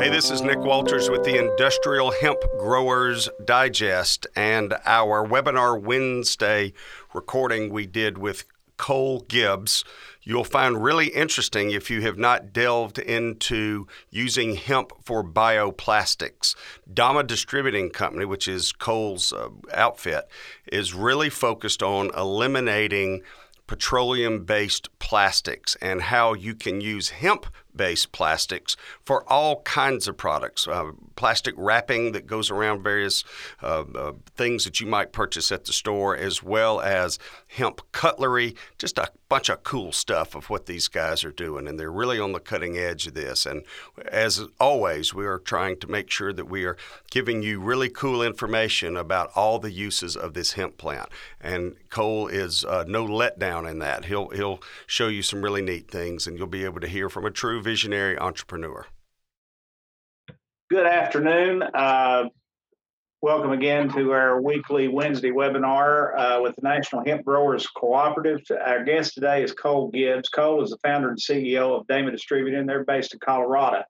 Hey, this is Nick Walters with the Industrial Hemp Growers Digest and our webinar Wednesday recording we did with Cole Gibbs. You'll find really interesting if you have not delved into using hemp for bioplastics. Dama Distributing Company, which is Cole's uh, outfit, is really focused on eliminating petroleum based plastics and how you can use hemp based plastics for all kinds of products. Uh, plastic wrapping that goes around various uh, uh, things that you might purchase at the store, as well as hemp cutlery, just a bunch of cool stuff of what these guys are doing. And they're really on the cutting edge of this. And as always, we are trying to make sure that we are giving you really cool information about all the uses of this hemp plant. And Cole is uh, no letdown in that. He'll, he'll show you some really neat things, and you'll be able to hear from a true visionary entrepreneur. Good afternoon. Uh, welcome again to our weekly Wednesday webinar uh, with the National Hemp Growers Cooperative. Our guest today is Cole Gibbs. Cole is the founder and CEO of Dama Distributing. They're based in Colorado.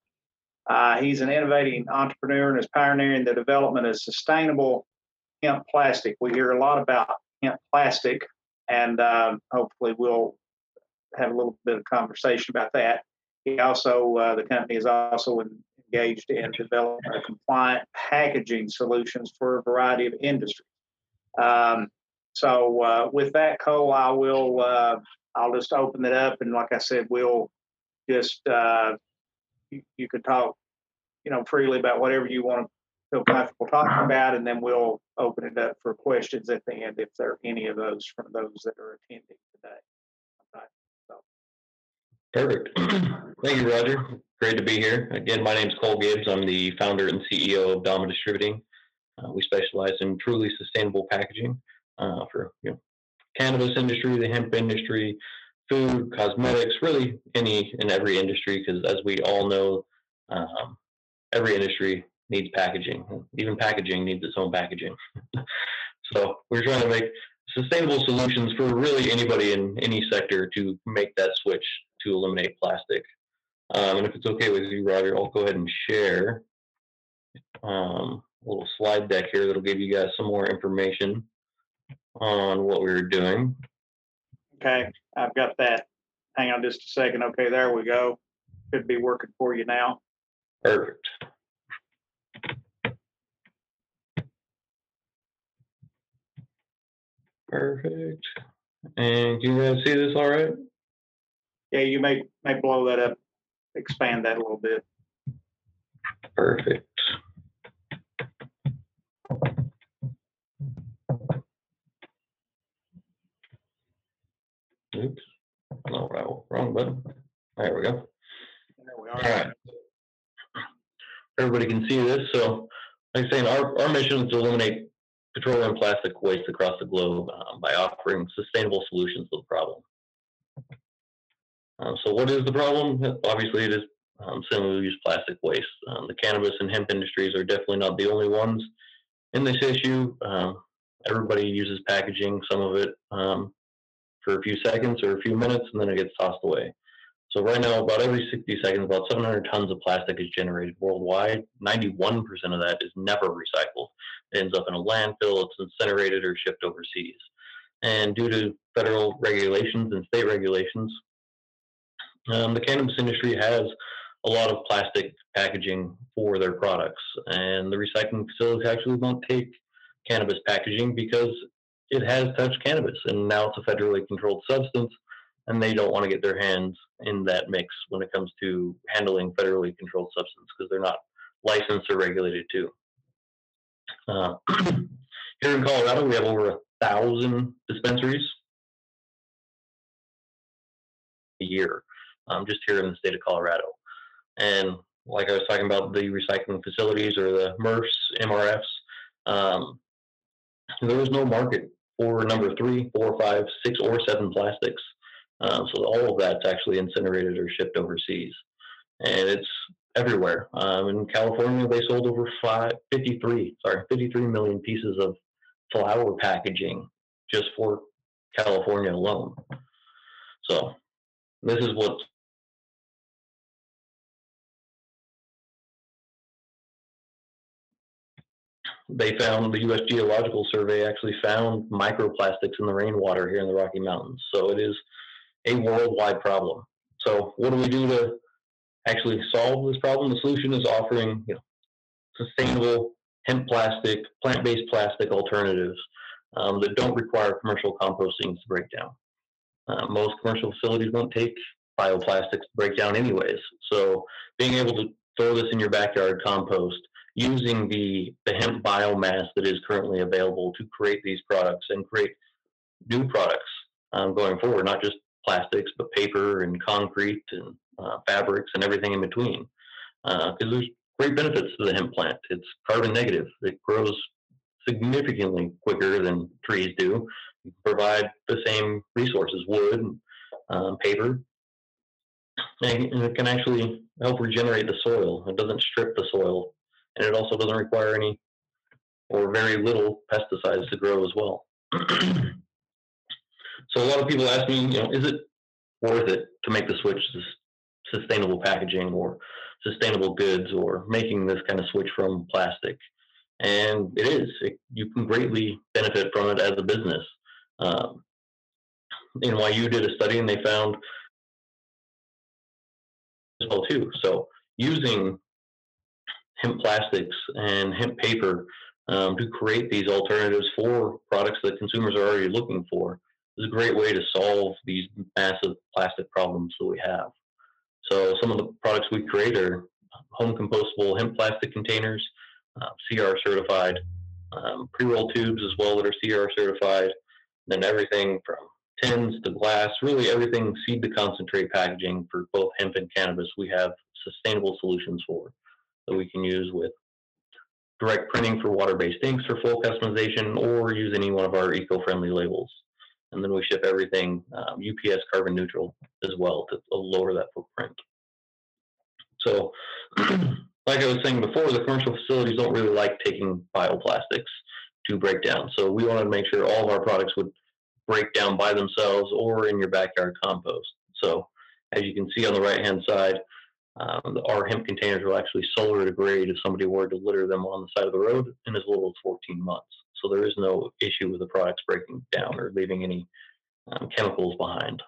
Uh, he's an innovating entrepreneur and is pioneering the development of sustainable hemp plastic. We hear a lot about hemp plastic, and um, hopefully we'll have a little bit of conversation about that. He also, uh, the company is also engaged in developing compliant packaging solutions for a variety of industries. Um, so uh, with that, Cole, I will, uh, I'll just open it up, and like I said, we'll just uh, you, you could talk, you know, freely about whatever you want to feel comfortable talking about, and then we'll open it up for questions at the end if there are any of those from those that are attending. Perfect. Thank you, Roger. Great to be here. Again, my name is Cole Gibbs. I'm the founder and CEO of Dama Distributing. Uh, we specialize in truly sustainable packaging uh, for you know, cannabis industry, the hemp industry, food, cosmetics, really any and every industry. Because as we all know, um, every industry needs packaging. Even packaging needs its own packaging. so we're trying to make sustainable solutions for really anybody in any sector to make that switch to eliminate plastic. Um, and if it's okay with you, Roger, I'll go ahead and share um, a little slide deck here that'll give you guys some more information on what we were doing. Okay, I've got that. Hang on just a second. Okay, there we go. Should be working for you now. Perfect. Perfect. And can you guys see this all right? Yeah, you may may blow that up, expand that a little bit. Perfect. Oops. No, wrong, wrong button. There we go. There we are. All right. Everybody can see this. So, like I saying, our, our mission is to eliminate petroleum plastic waste across the globe um, by offering sustainable solutions to the problem. Um, so, what is the problem? Obviously, it is um, single-use plastic waste. Um, the cannabis and hemp industries are definitely not the only ones in this issue. Um, everybody uses packaging, some of it um, for a few seconds or a few minutes, and then it gets tossed away. So right now, about every 60 seconds, about 700 tons of plastic is generated worldwide. 91% of that is never recycled. It ends up in a landfill, it's incinerated or shipped overseas. And due to federal regulations and state regulations, um, the cannabis industry has a lot of plastic packaging for their products, and the recycling facilities actually won't take cannabis packaging because it has touched cannabis, and now it's a federally controlled substance, and they don't want to get their hands in that mix when it comes to handling federally controlled substance because they're not licensed or regulated too. Uh, here in Colorado, we have over a thousand dispensaries a year um, just here in the state of Colorado. And like I was talking about the recycling facilities or the MRFs, MRFs, um, there was no market for number three, four, five, six, or seven plastics. Um, so all of that's actually incinerated or shipped overseas, and it's everywhere. Um, in California, they sold over five, 53, sorry, 53 million pieces of flower packaging just for California alone. So this is what they found the U.S. Geological Survey actually found microplastics in the rainwater here in the Rocky Mountains. So it is a worldwide problem. So what do we do to actually solve this problem? The solution is offering you know, sustainable hemp plastic, plant-based plastic alternatives um, that don't require commercial composting to break down. Uh, most commercial facilities won't take bioplastics to break down anyways. So being able to throw this in your backyard compost using the, the hemp biomass that is currently available to create these products and create new products um, going forward, not just plastics, but paper and concrete and uh, fabrics and everything in between. Because uh, there's great benefits to the hemp plant. It's carbon negative. It grows significantly quicker than trees do. You provide the same resources, wood, um, paper, and it can actually help regenerate the soil. It doesn't strip the soil, and it also doesn't require any or very little pesticides to grow as well. so a lot of people ask me, you know, is it worth it to make the switch to sustainable packaging or sustainable goods or making this kind of switch from plastic? And it is. It, you can greatly benefit from it as a business. Um, NYU did a study and they found as well too. So using hemp plastics and hemp paper um, to create these alternatives for products that consumers are already looking for is a great way to solve these massive plastic problems that we have. So some of the products we create are home compostable hemp plastic containers, uh, CR certified, um, pre-roll tubes as well that are CR certified, then everything from tins to glass, really everything seed to concentrate packaging for both hemp and cannabis, we have sustainable solutions for that we can use with direct printing for water-based inks for full customization or use any one of our eco-friendly labels. And then we ship everything um, UPS carbon neutral as well to lower that footprint. So, like I was saying before, the commercial facilities don't really like taking bioplastics to break down. So we wanted to make sure all of our products would break down by themselves or in your backyard compost. So as you can see on the right hand side, um, our hemp containers will actually solar degrade if somebody were to litter them on the side of the road in as little as 14 months. So there is no issue with the products breaking down or leaving any um, chemicals behind.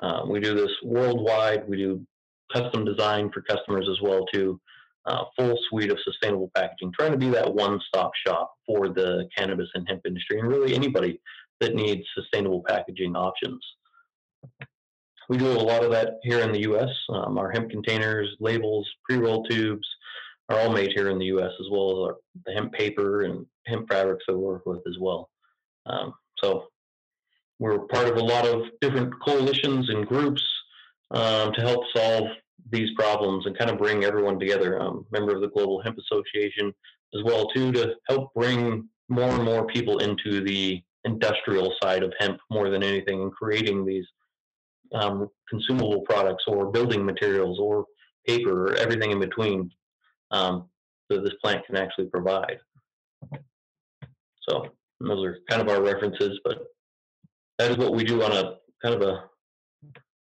Um, we do this worldwide. We do custom design for customers as well too. Uh, full suite of sustainable packaging, trying to be that one-stop shop for the cannabis and hemp industry, and really anybody that needs sustainable packaging options. We do a lot of that here in the U.S. Um, our hemp containers, labels, pre-roll tubes are all made here in the U.S. as well as our, the hemp paper and hemp fabrics that we work with as well. Um, so we're part of a lot of different coalitions and groups um, to help solve these problems and kind of bring everyone together. I'm a member of the Global Hemp Association as well too to help bring more and more people into the industrial side of hemp more than anything and creating these um, consumable products or building materials or paper or everything in between um, that this plant can actually provide. So those are kind of our references, but that is what we do on a kind of a,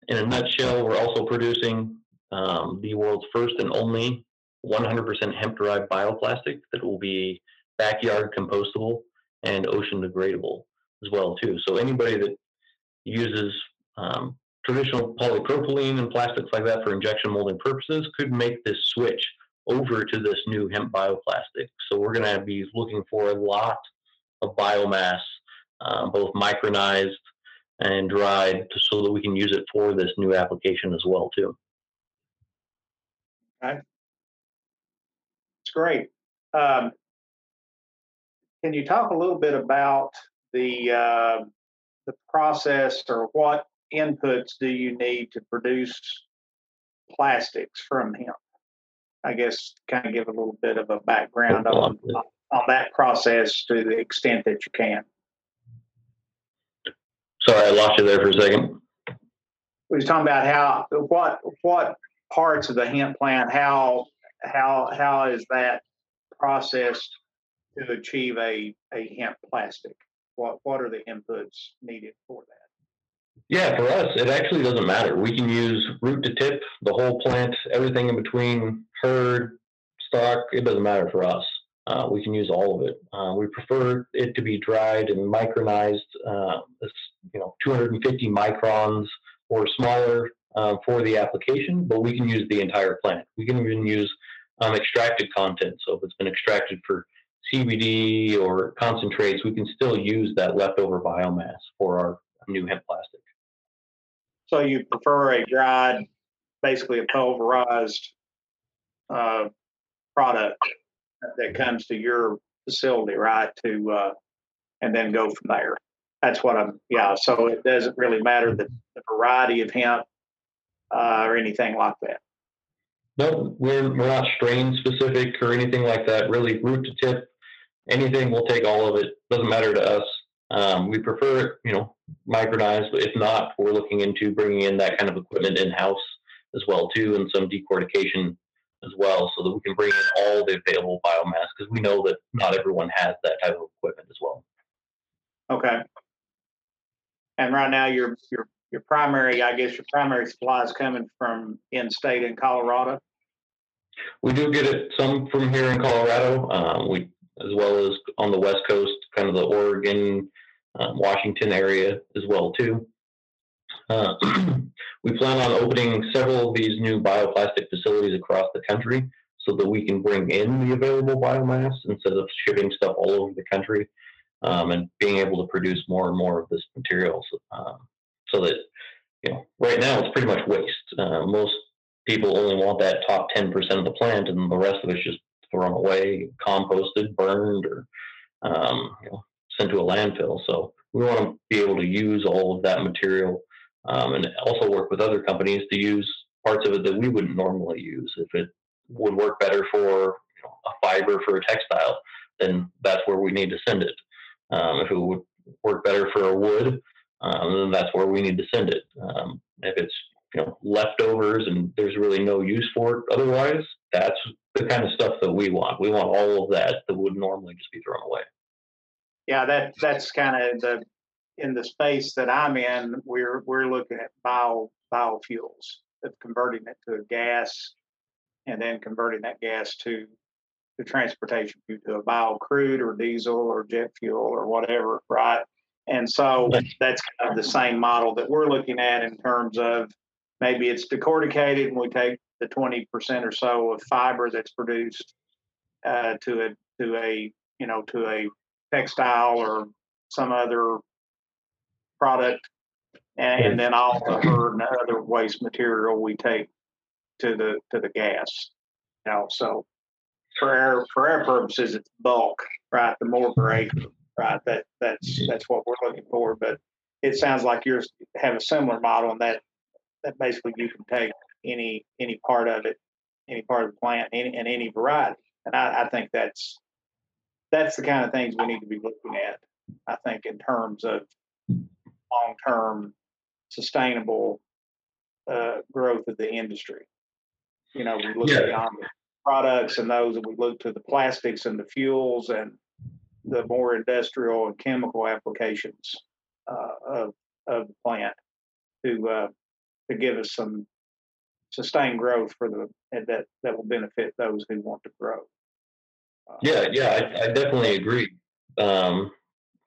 in a nutshell, we're also producing um, the world's first and only 100% hemp derived bioplastic that will be backyard compostable and ocean degradable as well too. So anybody that uses um, traditional polypropylene and plastics like that for injection molding purposes could make this switch over to this new hemp bioplastic. So we're going to be looking for a lot of biomass, uh, both micronized and dried, so that we can use it for this new application as well too. Okay, it's great. Um, can you talk a little bit about the uh, the process or what inputs do you need to produce plastics from hemp? I guess kind of give a little bit of a background on, on that process to the extent that you can. Sorry, I lost you there for a second. We was talking about how what what parts of the hemp plant how how how is that processed to achieve a a hemp plastic? What what are the inputs needed for that? Yeah, for us, it actually doesn't matter. We can use root to tip, the whole plant, everything in between, hurd, stalk. It doesn't matter for us. uh, we can use all of it. Uh, we prefer it to be dried and micronized, uh, you know, 250 microns or smaller uh, for the application, but we can use the entire plant. We can even use um, extracted content. So if it's been extracted for CBD or concentrates, we can still use that leftover biomass for our new hemp plastic. So you prefer a dried, basically a pulverized uh, product that comes to your facility, right? To uh, and then go from there. That's what I'm. Yeah. So it doesn't really matter the, the variety of hemp uh, or anything like that. No, we're we're not strain specific or anything like that. Really, root to tip, anything we'll take all of it. Doesn't matter to us. Um, we prefer you know, micronized. But if not, we're looking into bringing in that kind of equipment in house as well too, and some decortication as well, so that we can bring in all the available biomass because we know that not everyone has that type of equipment as well. Okay. And right now, your your your primary, I guess, your primary supply is coming from in state in Colorado. We do get it some from here in Colorado. Um, we as well as on the west coast, kind of the Oregon, um, Washington area as well too. Uh, we plan on opening several of these new bioplastic facilities across the country so that we can bring in the available biomass instead of shipping stuff all over the country um, and being able to produce more and more of this material so, um, so that, you know, right now it's pretty much waste. Uh, most people only want that top 10% of the plant and the rest of it's just thrown away, composted, burned, or um, you know, sent to a landfill. So we want to be able to use all of that material um, and also work with other companies to use parts of it that we wouldn't normally use. If it would work better for you know, a fiber for a textile, then that's where we need to send it. Um, if it would work better for a wood, um, then that's where we need to send it. Um, if it's you know leftovers and there's really no use for it otherwise, that's the kind of stuff that we want. We want all of that that would normally just be thrown away. Yeah, that that's kind of the in the space that I'm in. We're we're looking at bio biofuels of converting it to a gas, and then converting that gas to the transportation fuel to a bio crude or diesel or jet fuel or whatever, right? And so that's kind of the same model that we're looking at in terms of maybe it's decorticated and we take the 20% or so of fiber that's produced uh, to a to a you know to a textile or some other product. And, and then all the other waste material we take to the to the gas. You know so for our for our purposes it's bulk right? The more per acre right? That that's that's what we're looking for but it sounds like yours have a similar model and that that basically you can take any any part of it, any part of the plant, any, and any variety. And I, I think that's that's the kind of things we need to be looking at. I think in terms of long term sustainable uh, growth of the industry. You know, we look yeah. beyond the products and those, and we look to the plastics and the fuels and the more industrial and chemical applications uh, of of the plant to uh, to give us some sustained growth for the that that will benefit those who want to grow. Uh, yeah, yeah, I, I definitely agree. Um,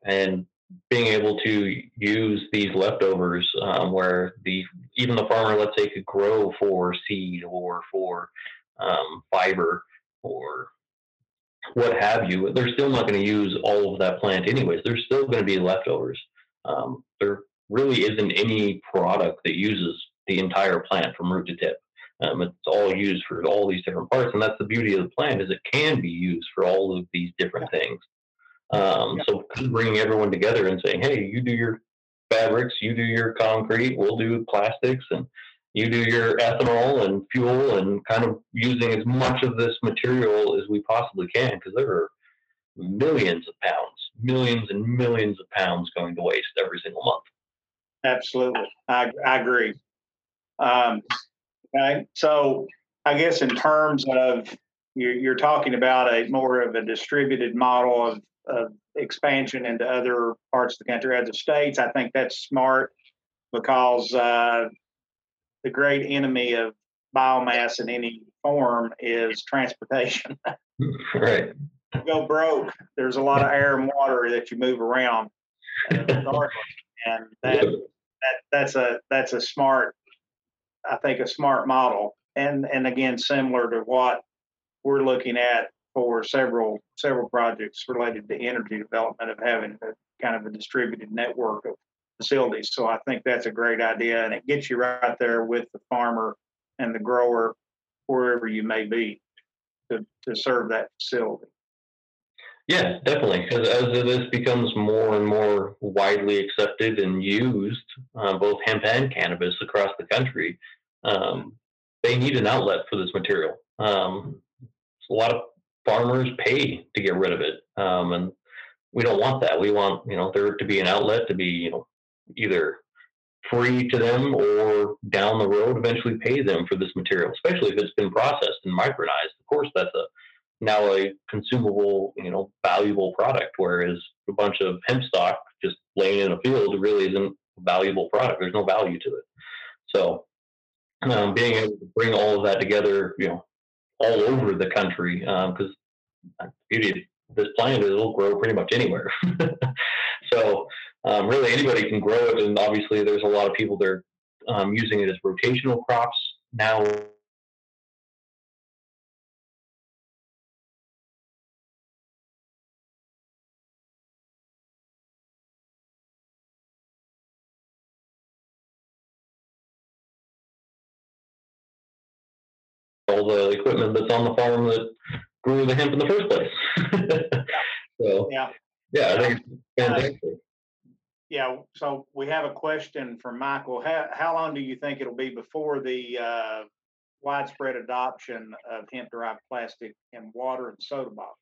and being able to use these leftovers, um, where the even the farmer, let's say, could grow for seed or for um, fiber or what have you, they're still not going to use all of that plant anyways. There's still going to be leftovers. Um, there really isn't any product that uses the entire plant from root to tip. Um, it's all used for all these different parts, and that's the beauty of the plant is it can be used for all of these different things. Um, so bringing everyone together and saying, "Hey, you do your fabrics, you do your concrete, we'll do plastics, and you do your ethanol and fuel, and kind of using as much of this material as we possibly can, because there are millions of pounds, millions and millions of pounds going to waste every single month." Absolutely, I, I agree. Um, okay, so I guess in terms of you're, you're, talking about a more of a distributed model of, of expansion into other parts of the country, other states. I think that's smart because uh, the great enemy of biomass in any form is transportation. right. go broke, there's a lot of air and water that you move around, uh, and that that that's a that's a smart, I think, a smart model, and and again similar to what we're looking at for several several projects related to energy development of having a kind of a distributed network of facilities. So I think that's a great idea, and it gets you right there with the farmer and the grower, wherever you may be, to to serve that facility. Yeah, definitely. As, as this becomes more and more widely accepted and used, uh, both hemp and cannabis across the country, um, they need an outlet for this material. Um, a lot of farmers pay to get rid of it, um, and we don't want that. We want you know there to be an outlet to be you know either free to them or down the road eventually pay them for this material, especially if it's been processed and micronized. Of course, that's a now a consumable, you know, valuable product, whereas a bunch of hemp stalk just laying in a field really isn't a valuable product. There's no value to it. So um, being able to bring all of that together, you know, all over the country, because um, beauty this plant is it'll grow pretty much anywhere. so um, really anybody can grow it, and obviously there's a lot of people that are um, using it as rotational crops now all the equipment that's on the farm that grew the hemp in the first place. so yeah, yeah, I think it's fantastic. Uh, yeah, so we have a question from Michael. How, how long do you think it'll be before the uh, widespread adoption of hemp-derived plastic in water and soda bottles?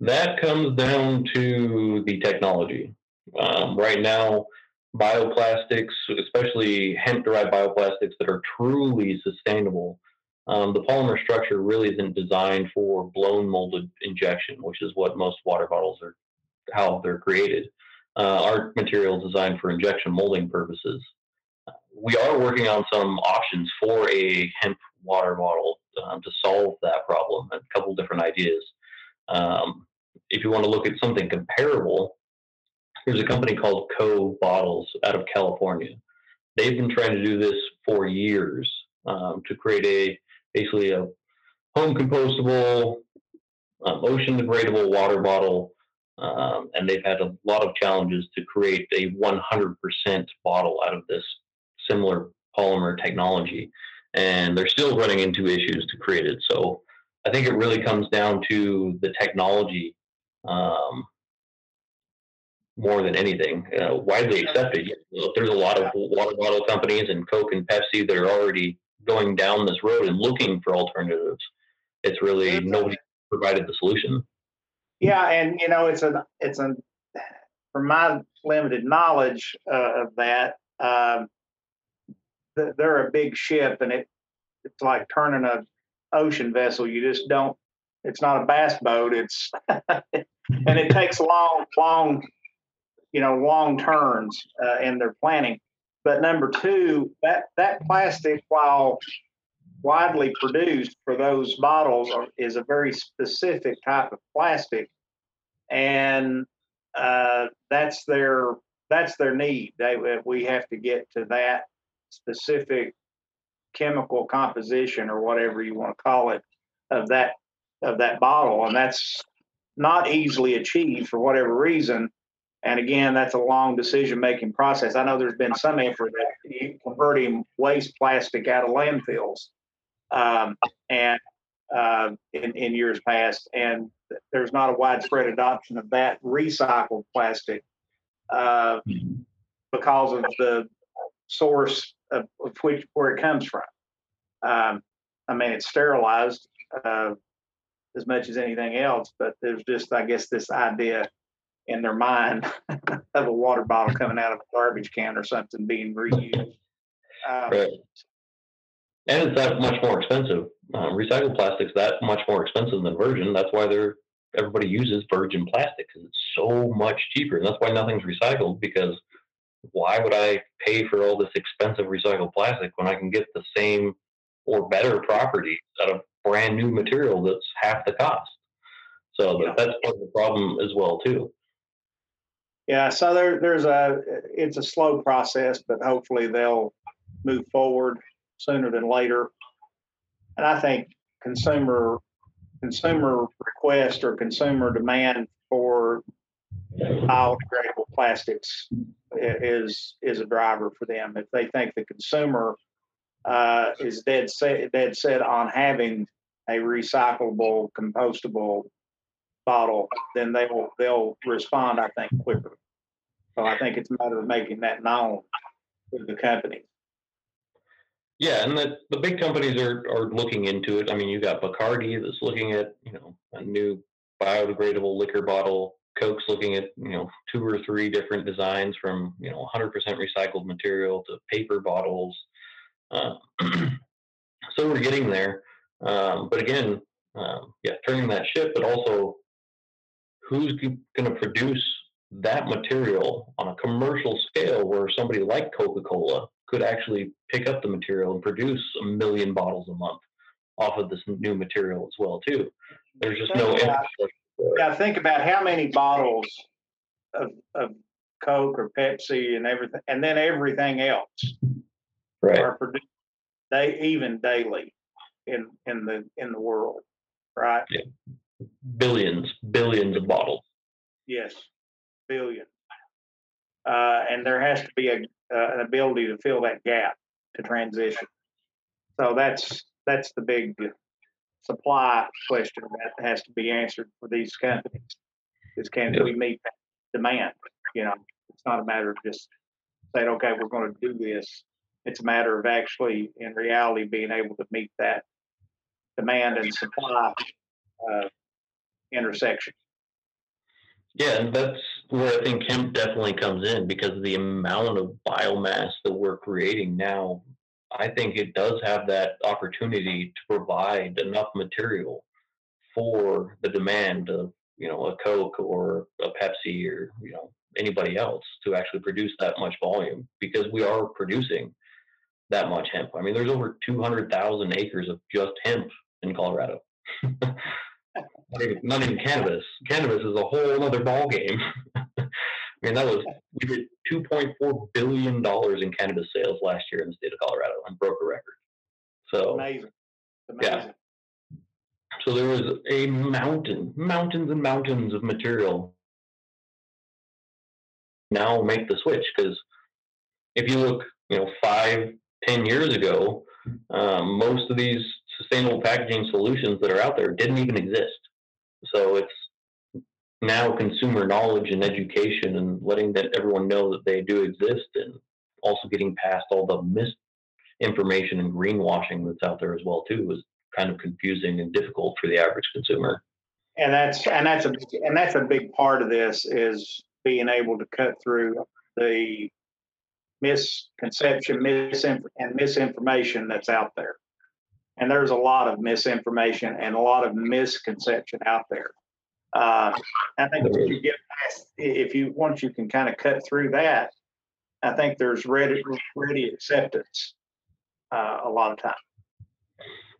That comes down to the technology. Um, right now, bioplastics, especially hemp-derived bioplastics that are truly sustainable, um, the polymer structure really isn't designed for blown molded injection, which is what most water bottles are, how they're created. Uh, our material is designed for injection molding purposes. We are working on some options for a hemp water bottle um, to solve that problem. A couple different ideas. Um, if you want to look at something comparable, there's a company called Cove Bottles out of California. They've been trying to do this for years um, to create a basically a home compostable, um, ocean degradable water bottle. Um, and they've had a lot of challenges to create a 100% bottle out of this similar polymer technology. And they're still running into issues to create it. So I think it really comes down to the technology um, more than anything. Uh, widely accepted. There's a lot of water bottle companies and Coke and Pepsi that are already going down this road and looking for alternatives. It's really nobody provided the solution. Yeah, and you know, it's a it's a from my limited knowledge uh, of that, um, they're a big ship, and it it's like turning a ocean vessel. You just don't. It's not a bass boat. It's and it takes long, long, you know, long turns uh, in their planning. But number two, that that plastic, while widely produced for those bottles, are, is a very specific type of plastic, and uh, that's their that's their need. They we have to get to that specific chemical composition or whatever you want to call it of that of that bottle, and that's not easily achieved for whatever reason. And again, that's a long decision making process. I know there's been some effort at converting waste plastic out of landfills um, and uh, in, in years past, and there's not a widespread adoption of that recycled plastic uh, because of the source of, of, which where it comes from. Um, I mean, it's sterilized uh, as much as anything else, but there's just, I guess, this idea in their mind of a water bottle coming out of a garbage can or something being reused. Um, right. And it's that much more expensive. Um, recycled plastic's that much more expensive than virgin. That's why they're everybody uses virgin plastic because it's so much cheaper. And that's why nothing's recycled because why would I pay for all this expensive recycled plastic when I can get the same or better properties out of brand new material that's half the cost? So yeah. that's part of the problem as well too. Yeah, so there, there's a it's a slow process, but hopefully they'll move forward sooner than later. And I think consumer consumer request or consumer demand for biodegradable plastics is is a driver for them. If they think the consumer uh, is dead set dead set on having a recyclable, compostable bottle, then they will they'll respond. I think quicker. So I think it's a matter of making that known to the companies. Yeah, and the, the big companies are, are looking into it. I mean, you got Bacardi that's looking at you know a new biodegradable liquor bottle. Coke's looking at you know two or three different designs from you know 100% recycled material to paper bottles. Uh, so we're getting there, um, but again, um, yeah, turning that ship, but also who's going to produce that material on a commercial scale where somebody like Coca-Cola could actually pick up the material and produce a million bottles a month off of this new material as well too. There's just think no about, Yeah, think about how many bottles of, of Coke or Pepsi and everything, and then everything else right. are produced they even daily in in the in the world, right? Yeah. Billions, billions of bottles. Yes, billions. Uh, and there has to be a, uh, an ability to fill that gap to transition. So that's that's the big supply question that has to be answered for these companies. Is can we meet that demand? You know, it's not a matter of just saying, okay, we're going to do this. It's a matter of actually, in reality, being able to meet that demand and supply uh, intersection. Yeah, and that's where I think hemp definitely comes in because the amount of biomass that we're creating now, I think it does have that opportunity to provide enough material for the demand of you know a Coke or a Pepsi or you know anybody else to actually produce that much volume because we are producing that much hemp. I mean, there's over 200,000 acres of just hemp in Colorado. not, even, not even cannabis. Cannabis is a whole other ball game. I mean, that was we did 2.4 billion dollars in cannabis sales last year in the state of Colorado and broke a record. So amazing. amazing. Yeah. So there was a mountain, mountains and mountains of material. Now make the switch because if you look, you know, five, ten years ago, um, most of these sustainable packaging solutions that are out there didn't even exist. So it's now consumer knowledge and education and letting that everyone know that they do exist and also getting past all the misinformation and greenwashing that's out there as well too is kind of confusing and difficult for the average consumer. And that's and that's a and that's a big part of this is being able to cut through the misconception, misinf- and misinformation that's out there. And there's a lot of misinformation and a lot of misconception out there. Uh, I think if you get past, if you once you can kind of cut through that, I think there's ready ready acceptance uh, a lot of time.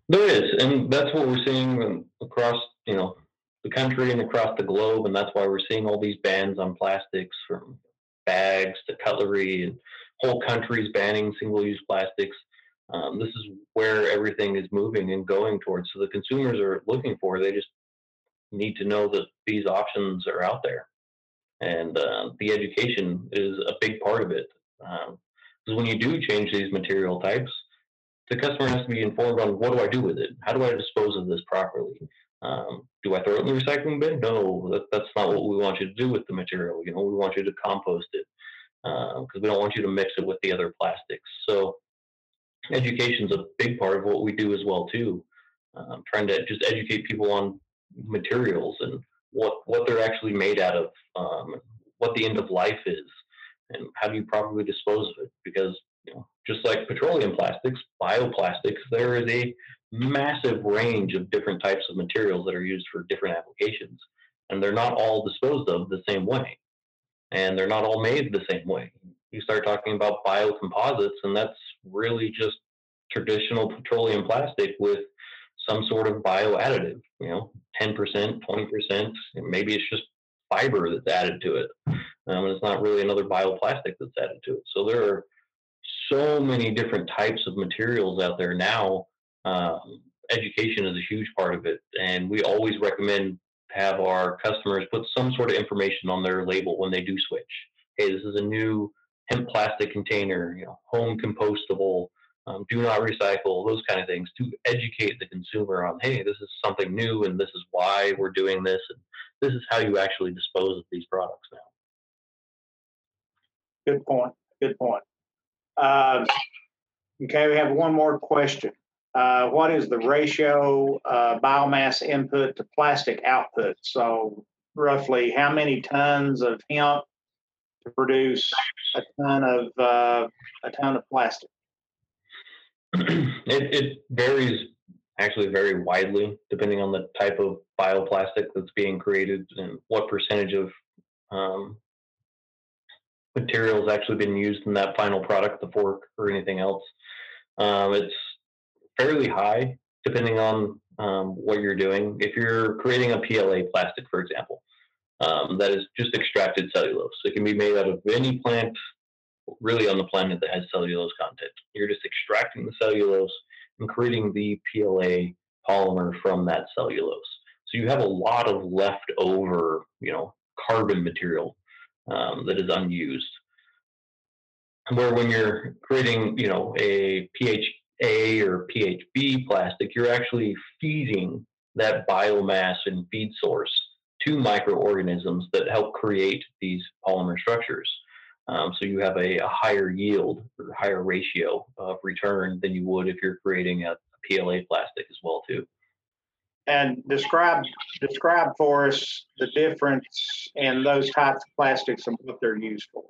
There is, and that's what we're seeing across you know the country and across the globe, and that's why we're seeing all these bans on plastics from bags to cutlery and whole countries banning single-use plastics. Um, this is where everything is moving and going towards. So the consumers are looking for. They just need to know that these options are out there, and uh, the education is a big part of it. Because um, when you do change these material types, the customer has to be informed on what do I do with it? How do I dispose of this properly? Um, do I throw it in the recycling bin? No, that, that's not what we want you to do with the material. You know, we want you to compost it because um, we don't want you to mix it with the other plastics. So education is a big part of what we do as well too. Um, trying to just educate people on materials and what what they're actually made out of, um, what the end of life is, and how do you properly dispose of it? Because you know, just like petroleum plastics, bioplastics, there is a massive range of different types of materials that are used for different applications, and they're not all disposed of the same way and they're not all made the same way. You start talking about biocomposites, and that's really just traditional petroleum plastic with some sort of bio additive, you know, 10%, 20%, maybe it's just fiber that's added to it. Um, and it's not really another bioplastic that's added to it. So there are so many different types of materials out there now. Um, education is a huge part of it. And we always recommend have our customers put some sort of information on their label when they do switch. Hey, this is a new hemp plastic container, you know, home compostable, um, do not recycle, those kind of things to educate the consumer on, hey, this is something new and this is why we're doing this and this is how you actually dispose of these products now. Good point. Good point. Uh, okay, we have one more question. Uh, what is the ratio uh, biomass input to plastic output? So, roughly, how many tons of hemp produce a ton of uh, a ton of plastic? it, it varies actually very widely depending on the type of bioplastic that's being created and what percentage of um, material has actually been used in that final product, the fork or anything else. Um, it's fairly high depending on um, what you're doing. If you're creating a PLA plastic, for example, um, that is just extracted cellulose. It can be made out of any plant really on the planet that has cellulose content. You're just extracting the cellulose and creating the PLA polymer from that cellulose. So you have a lot of leftover, you know, carbon material um, that is unused. Where when you're creating, you know, a PHA or PHB plastic, you're actually feeding that biomass and feed source to microorganisms that help create these polymer structures. Um, so you have a, a, higher yield or higher ratio of return than you would if you're creating a, a PLA plastic as well too. And describe describe for us the difference in those types of plastics and what they're used for.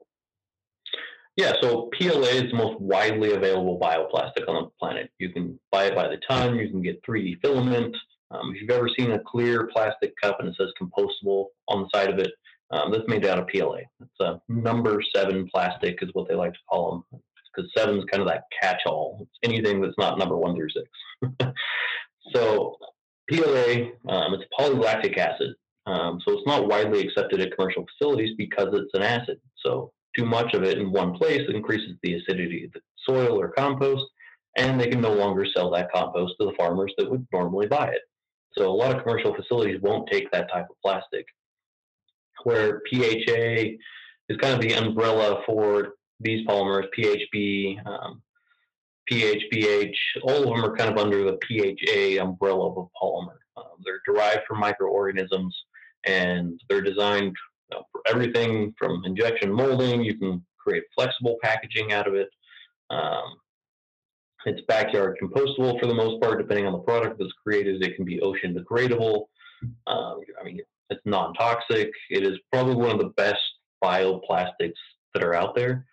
Yeah, so PLA is the most widely available bioplastic on the planet. You can buy it by the ton. You can get 3D filament. Um, if you've ever seen a clear plastic cup and it says compostable on the side of it, um, that's made out of PLA. It's a number seven plastic, is what they like to call them, because seven is kind of that catch-all. It's anything that's not number one through six. so PLA, um, it's polylactic acid. Um, so it's not widely accepted at commercial facilities because it's an acid. So too much of it in one place increases the acidity of the soil or compost, and they can no longer sell that compost to the farmers that would normally buy it. So a lot of commercial facilities won't take that type of plastic where PHA is kind of the umbrella for these polymers, PHB, um, PHBH, all of them are kind of under the PHA umbrella of a polymer. Um, they're derived from microorganisms and they're designed you know, for everything from injection molding. You can create flexible packaging out of it. Um, it's backyard compostable for the most part, depending on the product that's created. It can be ocean degradable. Um, I mean, it's non-toxic. It is probably one of the best bioplastics that are out there.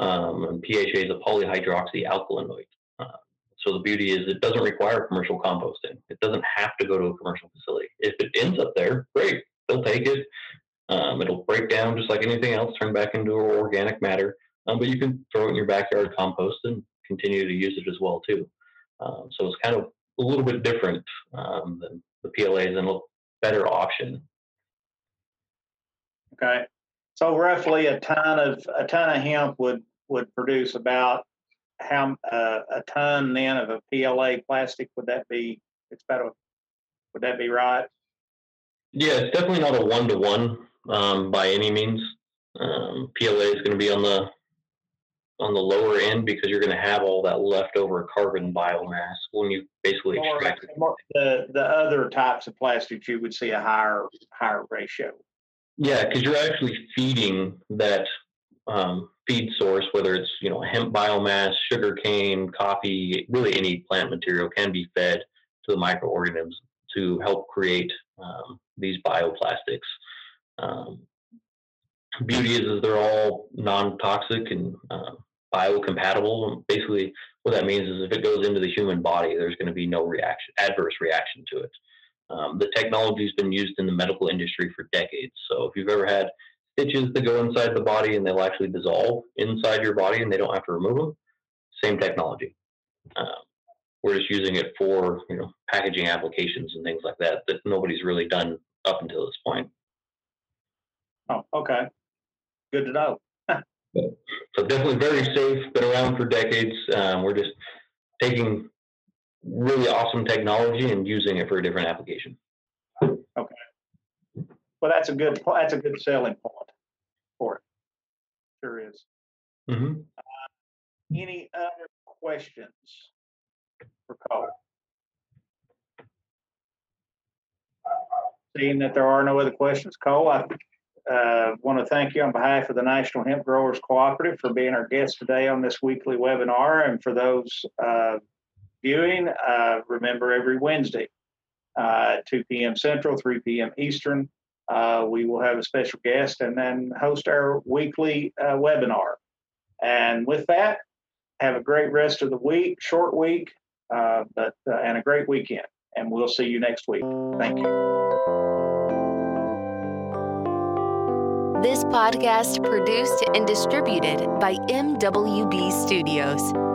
Um, and PHA is a polyhydroxy alkanoate. Uh, so the beauty is it doesn't require commercial composting. It doesn't have to go to a commercial facility. If it ends up there, great, they'll take it. Um, it'll break down just like anything else, turn back into organic matter. Um, but you can throw it in your backyard compost and continue to use it as well too. Um, so it's kind of a little bit different um, than the PLAs and a better option Okay. So roughly a ton of a ton of hemp would would produce about how uh, a ton then of a PLA plastic would that be? It's about a would that be right? Yeah, it's definitely not a one to one by any means. Um, PLA is going to be on the on the lower end because you're going to have all that leftover carbon biomass when you basically extract it. The the other types of plastics you would see a higher higher ratio. Yeah, because you're actually feeding that um, feed source, whether it's you know hemp biomass, sugar cane, coffee, really any plant material can be fed to the microorganisms to help create um, these bioplastics. Um, beauty is, is they're all non-toxic and uh, biocompatible. Basically, what that means is if it goes into the human body, there's going to be no reaction, adverse reaction to it. Um, the technology has been used in the medical industry for decades. So if you've ever had stitches that go inside the body and they'll actually dissolve inside your body and they don't have to remove them, same technology. Um, we're just using it for you know packaging applications and things like that that nobody's really done up until this point. Oh, okay. Good to know. So definitely very safe, been around for decades. Um, we're just taking really awesome technology and using it for a different application. Okay. Well, that's a good, that's a good selling point for it. Sure is. hmm Any other questions for Cole? Seeing that there are no other questions, Cole, I uh, want to thank you on behalf of the National Hemp Growers Cooperative for being our guest today on this weekly webinar. And for those uh, viewing, uh, remember every Wednesday, uh, 2 p.m. Central, 3 p.m. Eastern, uh, we will have a special guest and then host our weekly uh, webinar. And with that, have a great rest of the week, short week, but and a great weekend. And we'll see you next week. Thank you. This podcast produced and distributed by MWB Studios.